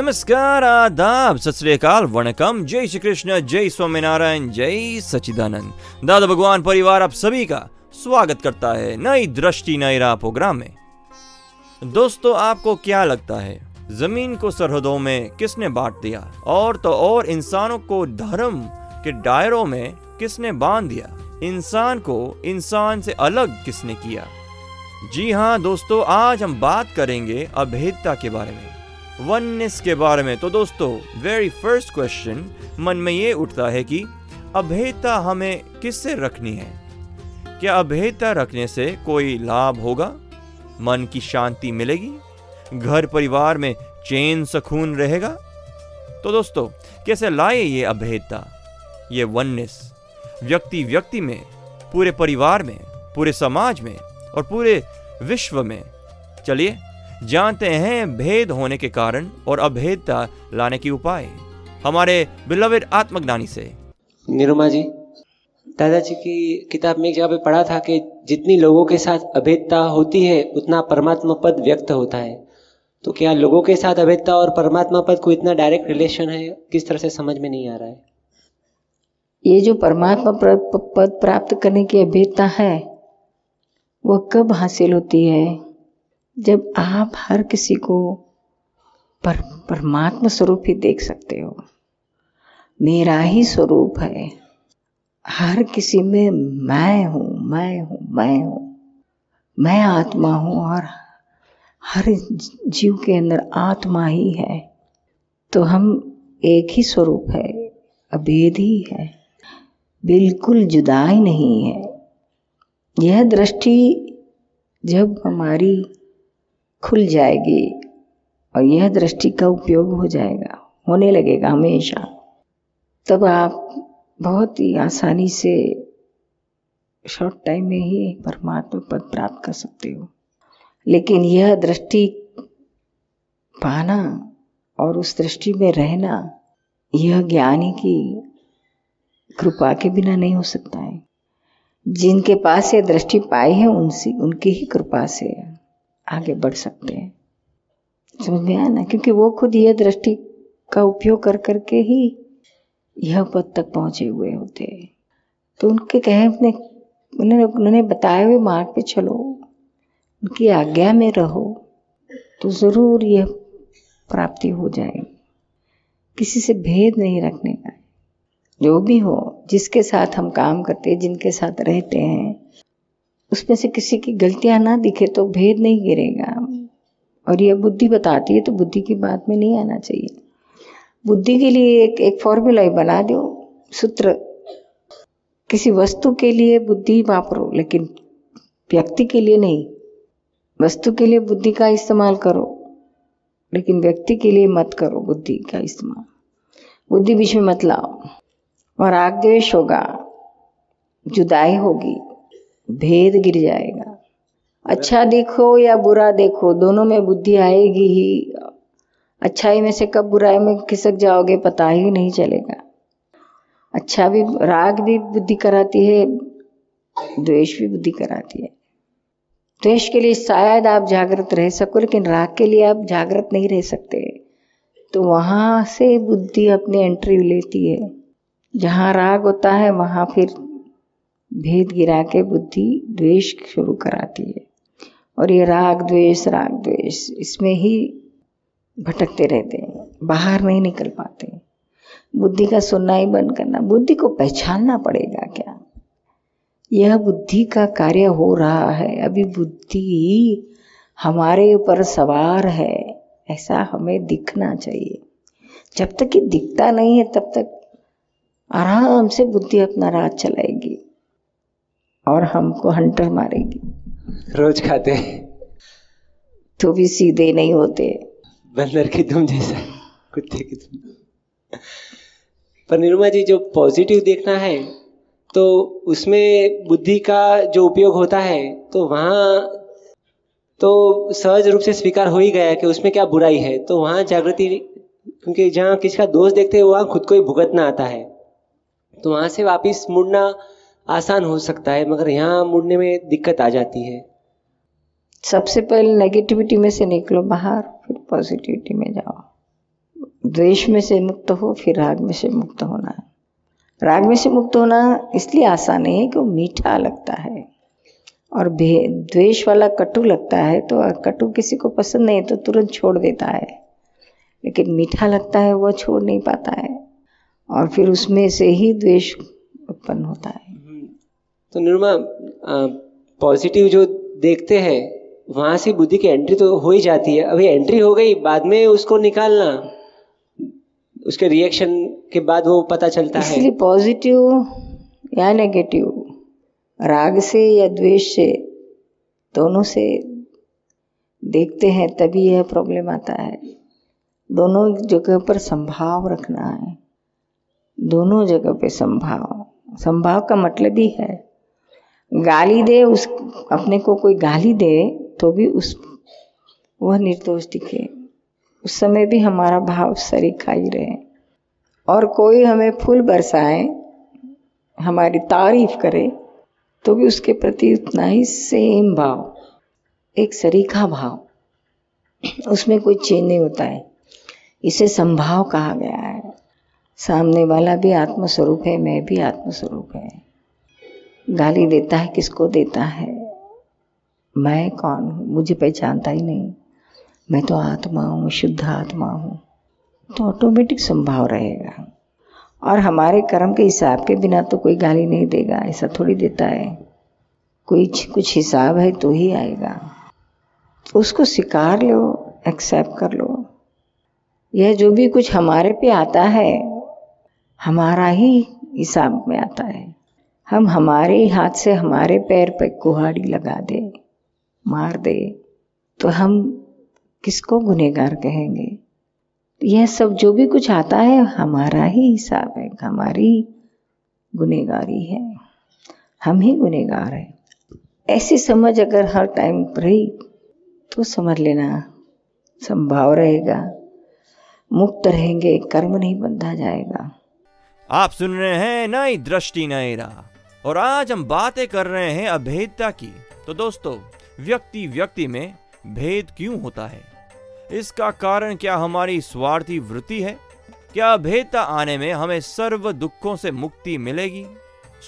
नमस्कार, आदाब, सत वणकम। जय श्री कृष्ण, जय स्वामीनारायण, जय सचिदानंद दादा भगवान परिवार, आप सभी का स्वागत करता है नई दृष्टि, नई राह प्रोग्राम में। दोस्तों, आपको क्या लगता है? ज़मीन को सरहदों में किसने बांट दिया? और तो और इंसानों को धर्म के दायरों में किसने बाँध दिया? इंसान को इंसान से अलग किसने किया? जी हाँ दोस्तों, आज हम बात करेंगे अभेदता के बारे में। वननेस के बारे में। तो दोस्तों वेरी फ़र्स्ट क्वेश्चन मन में ये उठता है कि अभेदता हमें किससे रखनी है? क्या अभेदता रखने से कोई लाभ होगा? मन की शांति मिलेगी? घर परिवार में चैन सुकून रहेगा? तो दोस्तों, कैसे लाए ये अभेदता ये वननेस व्यक्ति व्यक्ति में, पूरे परिवार में, पूरे समाज में और पूरे विश्व में। चलिए जानते हैं भेद होने के कारण और अभेदता लाने के उपाय। हमारे बिलविड आत्मज्ञानी से। निरुमा जी दादाजी की किताब में एक जगह पे पढ़ा था कि जितनी लोगों के साथ अभेदता होती है उतना परमात्मा पद व्यक्त होता है। तो क्या लोगों के साथ अभेदता और परमात्मा पद को इतना डायरेक्ट रिलेशन है? किस तरह से समझ में नहीं आ रहा है? ये जो परमात्मा पद प्राप्त करने की अभेदता है वह कब हासिल होती है? जब आप हर किसी को पर, परमात्मा स्वरूप ही देख सकते हो मेरा ही स्वरूप है हर किसी में मैं हूँ मैं हूँ मैं हूँ मैं आत्मा हूँ और हर जीव के अंदर आत्मा ही है तो हम एक ही स्वरूप है अभेद ही है बिल्कुल जुदाई नहीं है। यह दृष्टि जब हमारी खुल जाएगी और यह दृष्टि का उपयोग हो जाएगा, होने लगेगा हमेशा। तब आप बहुत ही आसानी से शॉर्ट टाइम में ही परमात्मा पद प्राप्त कर सकते हो। लेकिन यह दृष्टि पाना और उस दृष्टि में रहना, यह ज्ञानी की कृपा के बिना नहीं हो सकता है। जिनके पास ये दृष्टि पाई है, उनसे, उनकी ही कृपा से आगे बढ़ सकते हैं। समझ में आया ना? क्योंकि वो खुद यह दृष्टि का उपयोग कर करके ही यह पद तक पहुँचे हुए होते हैं। तो उनके कहे अपने उन्होंने उन्होंने बताए हुए मार्ग पे चलो। उनकी आज्ञा में रहो तो ज़रूर यह प्राप्ति हो जाएगी। किसी से भेद नहीं रखने का जो भी हो, जिसके साथ हम काम करते हैं, जिनके साथ रहते हैं उसमें से किसी की गलतियाँ ना दिखे तो भेद नहीं गिरेगा। और यह बुद्धि बताती है तो बुद्धि की बात में नहीं आना चाहिए। बुद्धि के लिए एक एक फॉर्मूला ही बना दो, सूत्र। किसी वस्तु के लिए बुद्धि वापरो, लेकिन व्यक्ति के लिए नहीं। वस्तु के लिए बुद्धि का इस्तेमाल करो, लेकिन व्यक्ति के लिए मत करो बुद्धि का इस्तेमाल। बुद्धि बीच में मत लाओ। और द्वेष होगा, जुदाई होगी। भेद गिर जाएगा। अच्छा देखो या बुरा देखो, दोनों में बुद्धि आएगी ही। अच्छाई में से कब बुराई में खिसक जाओगे पता ही नहीं चलेगा। अच्छा भी, राग भी बुद्धि कराती है, द्वेष भी बुद्धि कराती है। द्वेष के लिए शायद आप जागृत रह सको, लेकिन राग के लिए आप जागृत नहीं रह सकते। तो वहाँ से बुद्धि अपनी एंट्री लेती है। जहाँ राग होता है, वहाँ फिर भेद गिरा के बुद्धि द्वेष शुरू कराती है। और ये राग द्वेष राग द्वेष, इसमें ही भटकते रहते हैं, बाहर नहीं निकल पाते बुद्धि का सुनना ही बंद करना, बुद्धि को पहचानना पड़ेगा क्या? यह बुद्धि का कार्य हो रहा है, अभी बुद्धि हमारे ऊपर सवार है, ऐसा हमें दिखना चाहिए। जब तक ये दिखता नहीं है, तब तक आराम से बुद्धि अपना राज चलाएगी। और हमको हंटर मारेगी। रोज खाते हैं। तो भी सीधे नहीं होते। बंदर की तुम जैसा कुत्ते की तुम। पर निरुमा जी जो पॉजिटिव देखना है तो उसमें बुद्धि का जो उपयोग होता है तो वहाँ तो सहज रूप से स्वीकार हो ही गया कि उसमें क्या बुराई है। तो वहाँ जागृति क्योंकि जहाँ किसी का दोष देखते हैं वहाँ खुद को ही भुगतना आता है। तो वहाँ से वापिस मुड़ना आसान हो सकता है, मगर यहाँ मुड़ने में दिक्कत आ जाती है। सबसे पहले नेगेटिविटी में से निकलो, बाहर, फिर पॉजिटिविटी में जाओ। द्वेष में से मुक्त हो, फिर राग में से मुक्त होना। राग में से मुक्त होना इसलिए आसान है कि वो मीठा लगता है। और द्वेष वाला कटु लगता है तो कटु किसी को पसंद नहीं तो तुरंत छोड़ देता है। लेकिन मीठा लगता है, वह छोड़ नहीं पाता है। और फिर उसमें से ही द्वेष उत्पन्न होता है। तो निर्मा पॉजिटिव जो देखते हैं, वहाँ से बुद्धि की एंट्री तो हो ही जाती है। अभी एंट्री हो गई, बाद में उसको निकालना। उसके रिएक्शन के बाद वो पता चलता है। इसलिए पॉजिटिव या नेगेटिव राग से या द्वेष से, दोनों से देखते हैं, तभी यह प्रॉब्लम आता है। दोनों जगह पर संभाव रखना है। दोनों जगह पे संभाव। संभाव का मतलब ही है गाली दे, उस, अपने को कोई गाली दे तो भी उस, वह निर्दोष दिखे। उस समय भी हमारा भाव सरीखा ही रहे। और कोई हमें फूल बरसाए, हमारी तारीफ़ करे तो भी उसके प्रति उतना ही सेम भाव, एक सरीखा भाव, उसमें कोई चेंज नहीं होता है। इसे संभाव कहा गया है। सामने वाला भी आत्मस्वरूप है, मैं भी आत्मस्वरूप है। गाली देता है, किसको देता है? मैं कौन हूँ? मुझे पहचानता ही नहीं। मैं तो आत्मा हूँ शुद्ध आत्मा हूँ। तो ऑटोमेटिक संभाव रहेगा। और हमारे कर्म के हिसाब के बिना तो कोई गाली नहीं देगा, ऐसा थोड़ी देता है। कोई कुछ हिसाब है तो ही आएगा। उसको स्वीकार लो एक्सेप्ट कर लो। यह जो भी कुछ हमारे पे आता है, हमारा ही हिसाब में आता है। हम हमारे हाथ से हमारे पैर पर कुहाड़ी लगा दे, मार दे तो हम किसको गुनेगार कहेंगे? यह सब जो भी कुछ आता है, हमारा ही हिसाब है, हमारी गुनेगारी है। हम ही गुनेगार हैं। ऐसी समझ अगर हर टाइम रही तो समझ लेना संभाव रहेगा। मुक्त रहेंगे, कर्म नहीं बंधा जाएगा। आप सुन रहे हैं नई दृष्टि नई राह। और आज हम बातें कर रहे हैं अभेदता की। तो दोस्तों, व्यक्ति व्यक्ति में भेद क्यों होता है? इसका कारण क्या हमारी स्वार्थी वृत्ति है? क्या अभेदता आने में हमें सर्व दुखों से मुक्ति मिलेगी?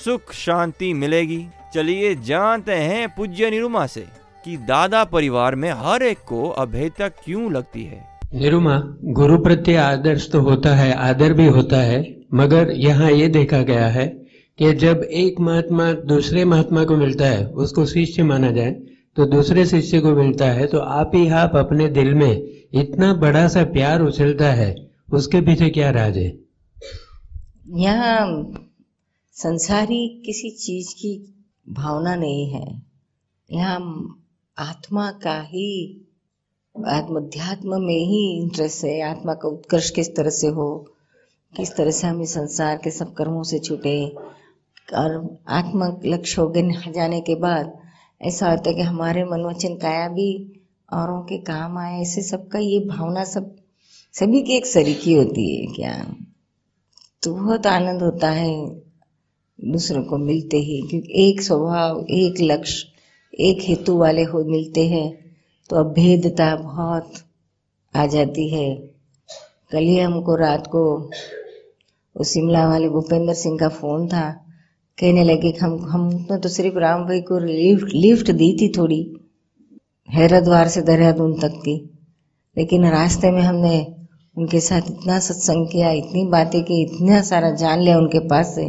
सुख शांति मिलेगी? चलिए जानते हैं पूज्य निरुमा से कि दादा परिवार में हर एक को अभेदता क्यों लगती है? निरुमा, गुरु प्रत्यय आदर्श तो होता है, आदर भी होता है, मगर यहाँ ये देखा गया है कि जब एक महात्मा दूसरे महात्मा को मिलता है, उसको शिष्य माना जाए तो दूसरे शिष्य को मिलता है तो आप ही आप अपने दिल में इतना बड़ा सा प्यार उछलता है, उसके पीछे क्या राज है? यहाँ संसारी किसी चीज़ की भावना नहीं है। यहाँ आत्मा का ही, आत्मध्यात्म में ही इंटरेस्ट है। आत्मा का उत्कर्ष किस तरह से हो, किस तरह से हम इस संसार के सब कर्मों से छूटे और आत्मा लक्ष्य हो गए जाने के बाद ऐसा होता है कि हमारे मन वचन काया भी औरों के काम आए, ऐसे सबका ये भावना सब, सभी की एक सरीकी होती है क्या? तो बहुत आनंद होता है दूसरों को मिलते ही, क्योंकि एक स्वभाव, एक लक्ष्य, एक हेतु वाले हो मिलते हैं तो अभेदता बहुत आ जाती है। कल ही हमको रात को वो शिमला वाले भूपेंद्र सिंह का फ़ोन था कहने लगे कि हम हम तो सिर्फ़ राम भाई को लिफ्ट लिफ्ट दी थी थोड़ी, हैरद्वार से देहरादून तक की। लेकिन रास्ते में हमने उनके साथ इतना सत्संग किया, इतनी बातें की, इतना सारा जान लिया उनके पास से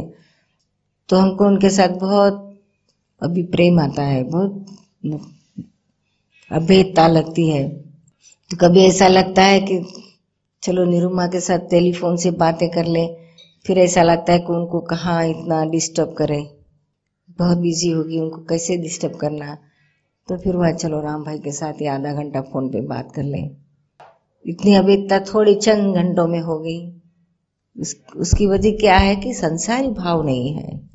तो हमको उनके साथ बहुत अभी प्रेम आता है, बहुत अभेदता लगती है। तो कभी ऐसा लगता है कि, चलो निरुमा के साथ टेलीफोन से बातें कर ले फिर ऐसा लगता है कि उनको कहाँ इतना डिस्टर्ब करे। बहुत बिज़ी होगी उनको कैसे डिस्टर्ब करना? तो फिर वह चलो राम भाई के साथ ही आधा घंटा फ़ोन पे बात कर ले। इतनी अभेदता थोड़ी चंद घंटों में हो गई। उस, उसकी वजह क्या है कि संसारी भाव नहीं है।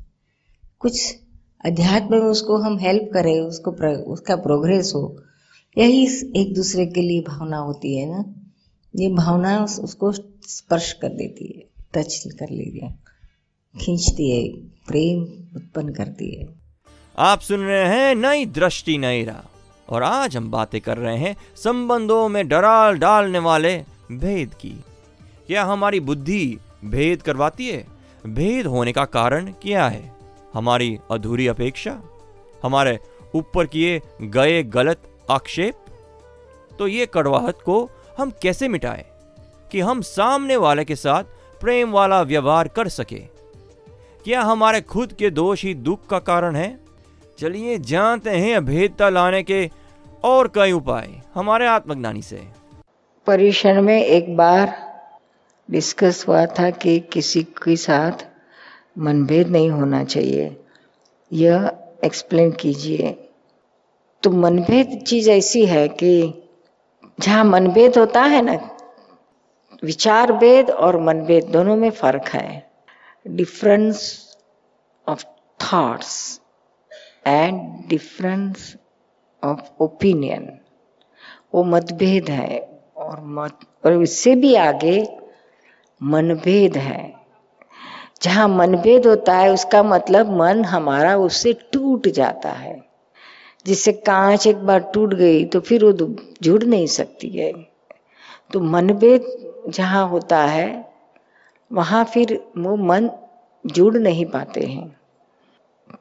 कुछ अध्यात्म में उसको हम हेल्प करें उसको प्र, उसका प्रोग्रेस हो। यही एक दूसरे के लिए भावना होती है ना। ये भावना उस, उसको स्पर्श कर देती है। टच कर है। खींचती है, प्रेम उत्पन्न करती है। आप सुन रहे हैं नई दृष्टि, नई राह। और आज हम बातें कर रहे हैं संबंधों में डराल डालने वाले भेद की। क्या हमारी बुद्धि भेद करवाती है? भेद होने का कारण क्या है? हमारी अधूरी अपेक्षा? हमारे ऊपर किए गए गलत आक्षेप? तो ये कड़वाहट को हम कैसे मिटाएँ? कि हम सामने वाले के साथ प्रेम वाला व्यवहार कर सके। क्या हमारे खुद के दोष ही दुख का कारण है? चलिए जानते हैं अभेदता लाने के और कई उपाय हमारे आत्मज्ञानी से। परीक्षण में एक बार डिस्कस हुआ था कि किसी के साथ मनभेद नहीं होना चाहिए। यह एक्सप्लेन कीजिए। तो मनभेद चीज़ ऐसी है कि जहाँ मनभेद होता है ना विचार भेद और मनभेद दोनों में फ़र्क है। Difference of thoughts and difference of opinion वो मतभेद है और मत, और इससे भी आगे मनभेद है। जहाँ मनभेद होता है, उसका मतलब मन हमारा उससे टूट जाता है। जिससे कांच एक बार टूट गई तो फिर वो जुड़ नहीं सकती है। तो मनभेद जहाँ होता है, वहाँ फिर वो मन जुड़ नहीं पाते हैं।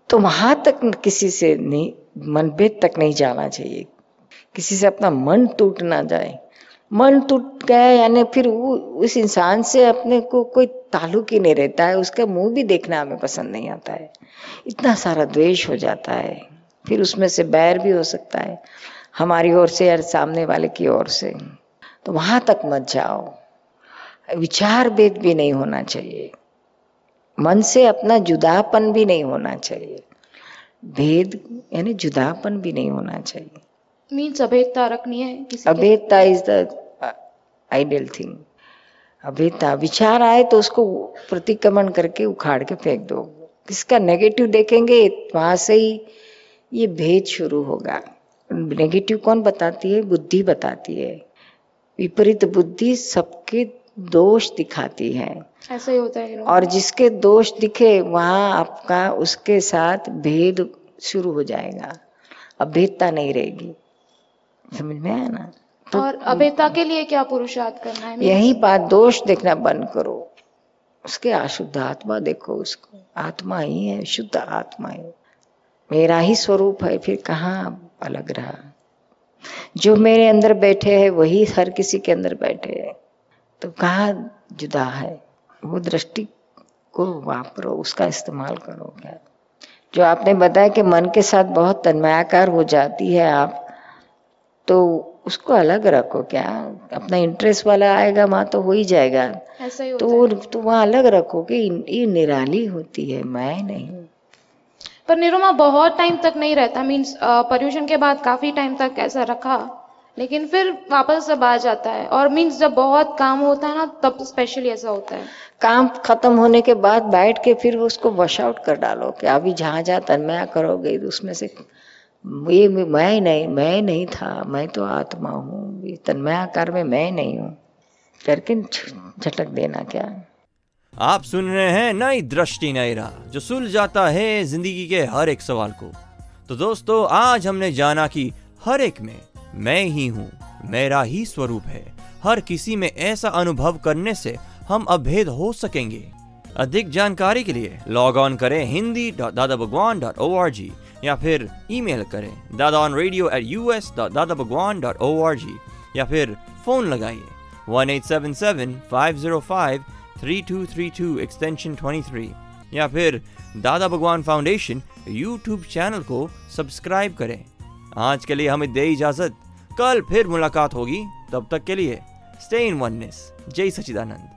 तो वहाँ तक किसी से नहीं, मनभेद तक नहीं जाना चाहिए। किसी से अपना मन टूट ना जाए। मन टूट गया यानी फिर वो उस इंसान से अपने को कोई ताल्लुक ही नहीं रहता है। उसका मुँह भी देखना हमें पसंद नहीं आता है। इतना सारा द्वेष हो जाता है। फिर उसमें से बैर भी हो सकता है। हमारी ओर से या सामने वाले की ओर से। तो वहाँ तक मत जाओ। विचार भेद भी नहीं होना चाहिए। मन से अपना जुदापन भी नहीं होना चाहिए। भेद यानी जुदापन भी नहीं होना चाहिए। मीन्स अभेदता रखनी है किसी अभेदता इज़ द आइडियल थिंग अभेदता विचार आए तो उसको प्रतिक्रमण करके उखाड़ के फेंक दो। किसका नेगेटिव देखेंगे वहाँ से ही ये भेद शुरू होगा। नेगेटिव कौन बताती है? बुद्धि बताती है। विपरीत बुद्धि सबके दोष दिखाती है। ऐसा ही होता है और जिसके दोष दिखे वहाँ आपका उसके साथ भेद शुरू हो जाएगा। अब भेदता नहीं रहेगी। समझ में आया ना? तो और अभेदता के लिए क्या पुरुषार्थ करना है? यही बात दोष देखना बंद करो। उसके अशुद्ध आत्मा देखो उसको। आत्मा ही है शुद्ध आत्मा है। मेरा ही स्वरूप है फिर कहाँ अलग रहा? जो मेरे अंदर बैठे हैं वही हर किसी के अंदर बैठे हैं। तो कहाँ जुदा है? वो दृष्टि को वापरो उसका इस्तेमाल करो क्या? जो आपने बताया कि मन के साथ बहुत तन्मयाकार हो जाती है आप तो उसको अलग रखो क्या? अपना इंटरेस्ट वाला आएगा वहाँ तो हो ही जाएगा। ऐसा ही तो तो वहाँ अलग रखो कि ये निराली होती है मैं नहीं। पर निरुमा बहुत टाइम तक नहीं रहता मीन्स पर्यूषण के बाद काफ़ी टाइम तक ऐसा रखा, लेकिन फिर वापस सब आ जाता है, और मीन्स जब बहुत काम होता है ना, तब स्पेशली ऐसा होता है। काम खत्म होने के बाद बैठ के फिर उसको वॉश आउट कर डालो कि अभी जहाँ जहाँ तन्मया करोगे, उसमें से ये मैं ही नहीं, मैं नहीं था, मैं तो आत्मा हूँ तन्मयाकार में मैं नहीं हूँ। करके झटक देना क्या? आप सुन रहे हैं नई दृष्टि नई राह, जो सुल जाता है ज़िंदगी के हर एक सवाल को। तो दोस्तों, आज हमने जाना कि हर एक में मैं ही हूँ, मेरा ही स्वरूप है। हर किसी में ऐसा अनुभव करने से हम अभेद हो सकेंगे। अधिक जानकारी के लिए लॉग ऑन करें हिंदी दादा Bhagwan dot O R G या फिर ईमेल करें Dada on radio at U S dot Dada Bhagwan dot O R G या फिर फ़ोन लगाइए। One eight seven seven five zero five three two three two extension twenty three या फिर Dada Bhagwan foundation YouTube channel को subscribe करें। आज के लिए हमें दे इजाज़त। कल फिर मुलाकात होगी। तब तक के लिए स्टे इन वननेस जय सचिदानंद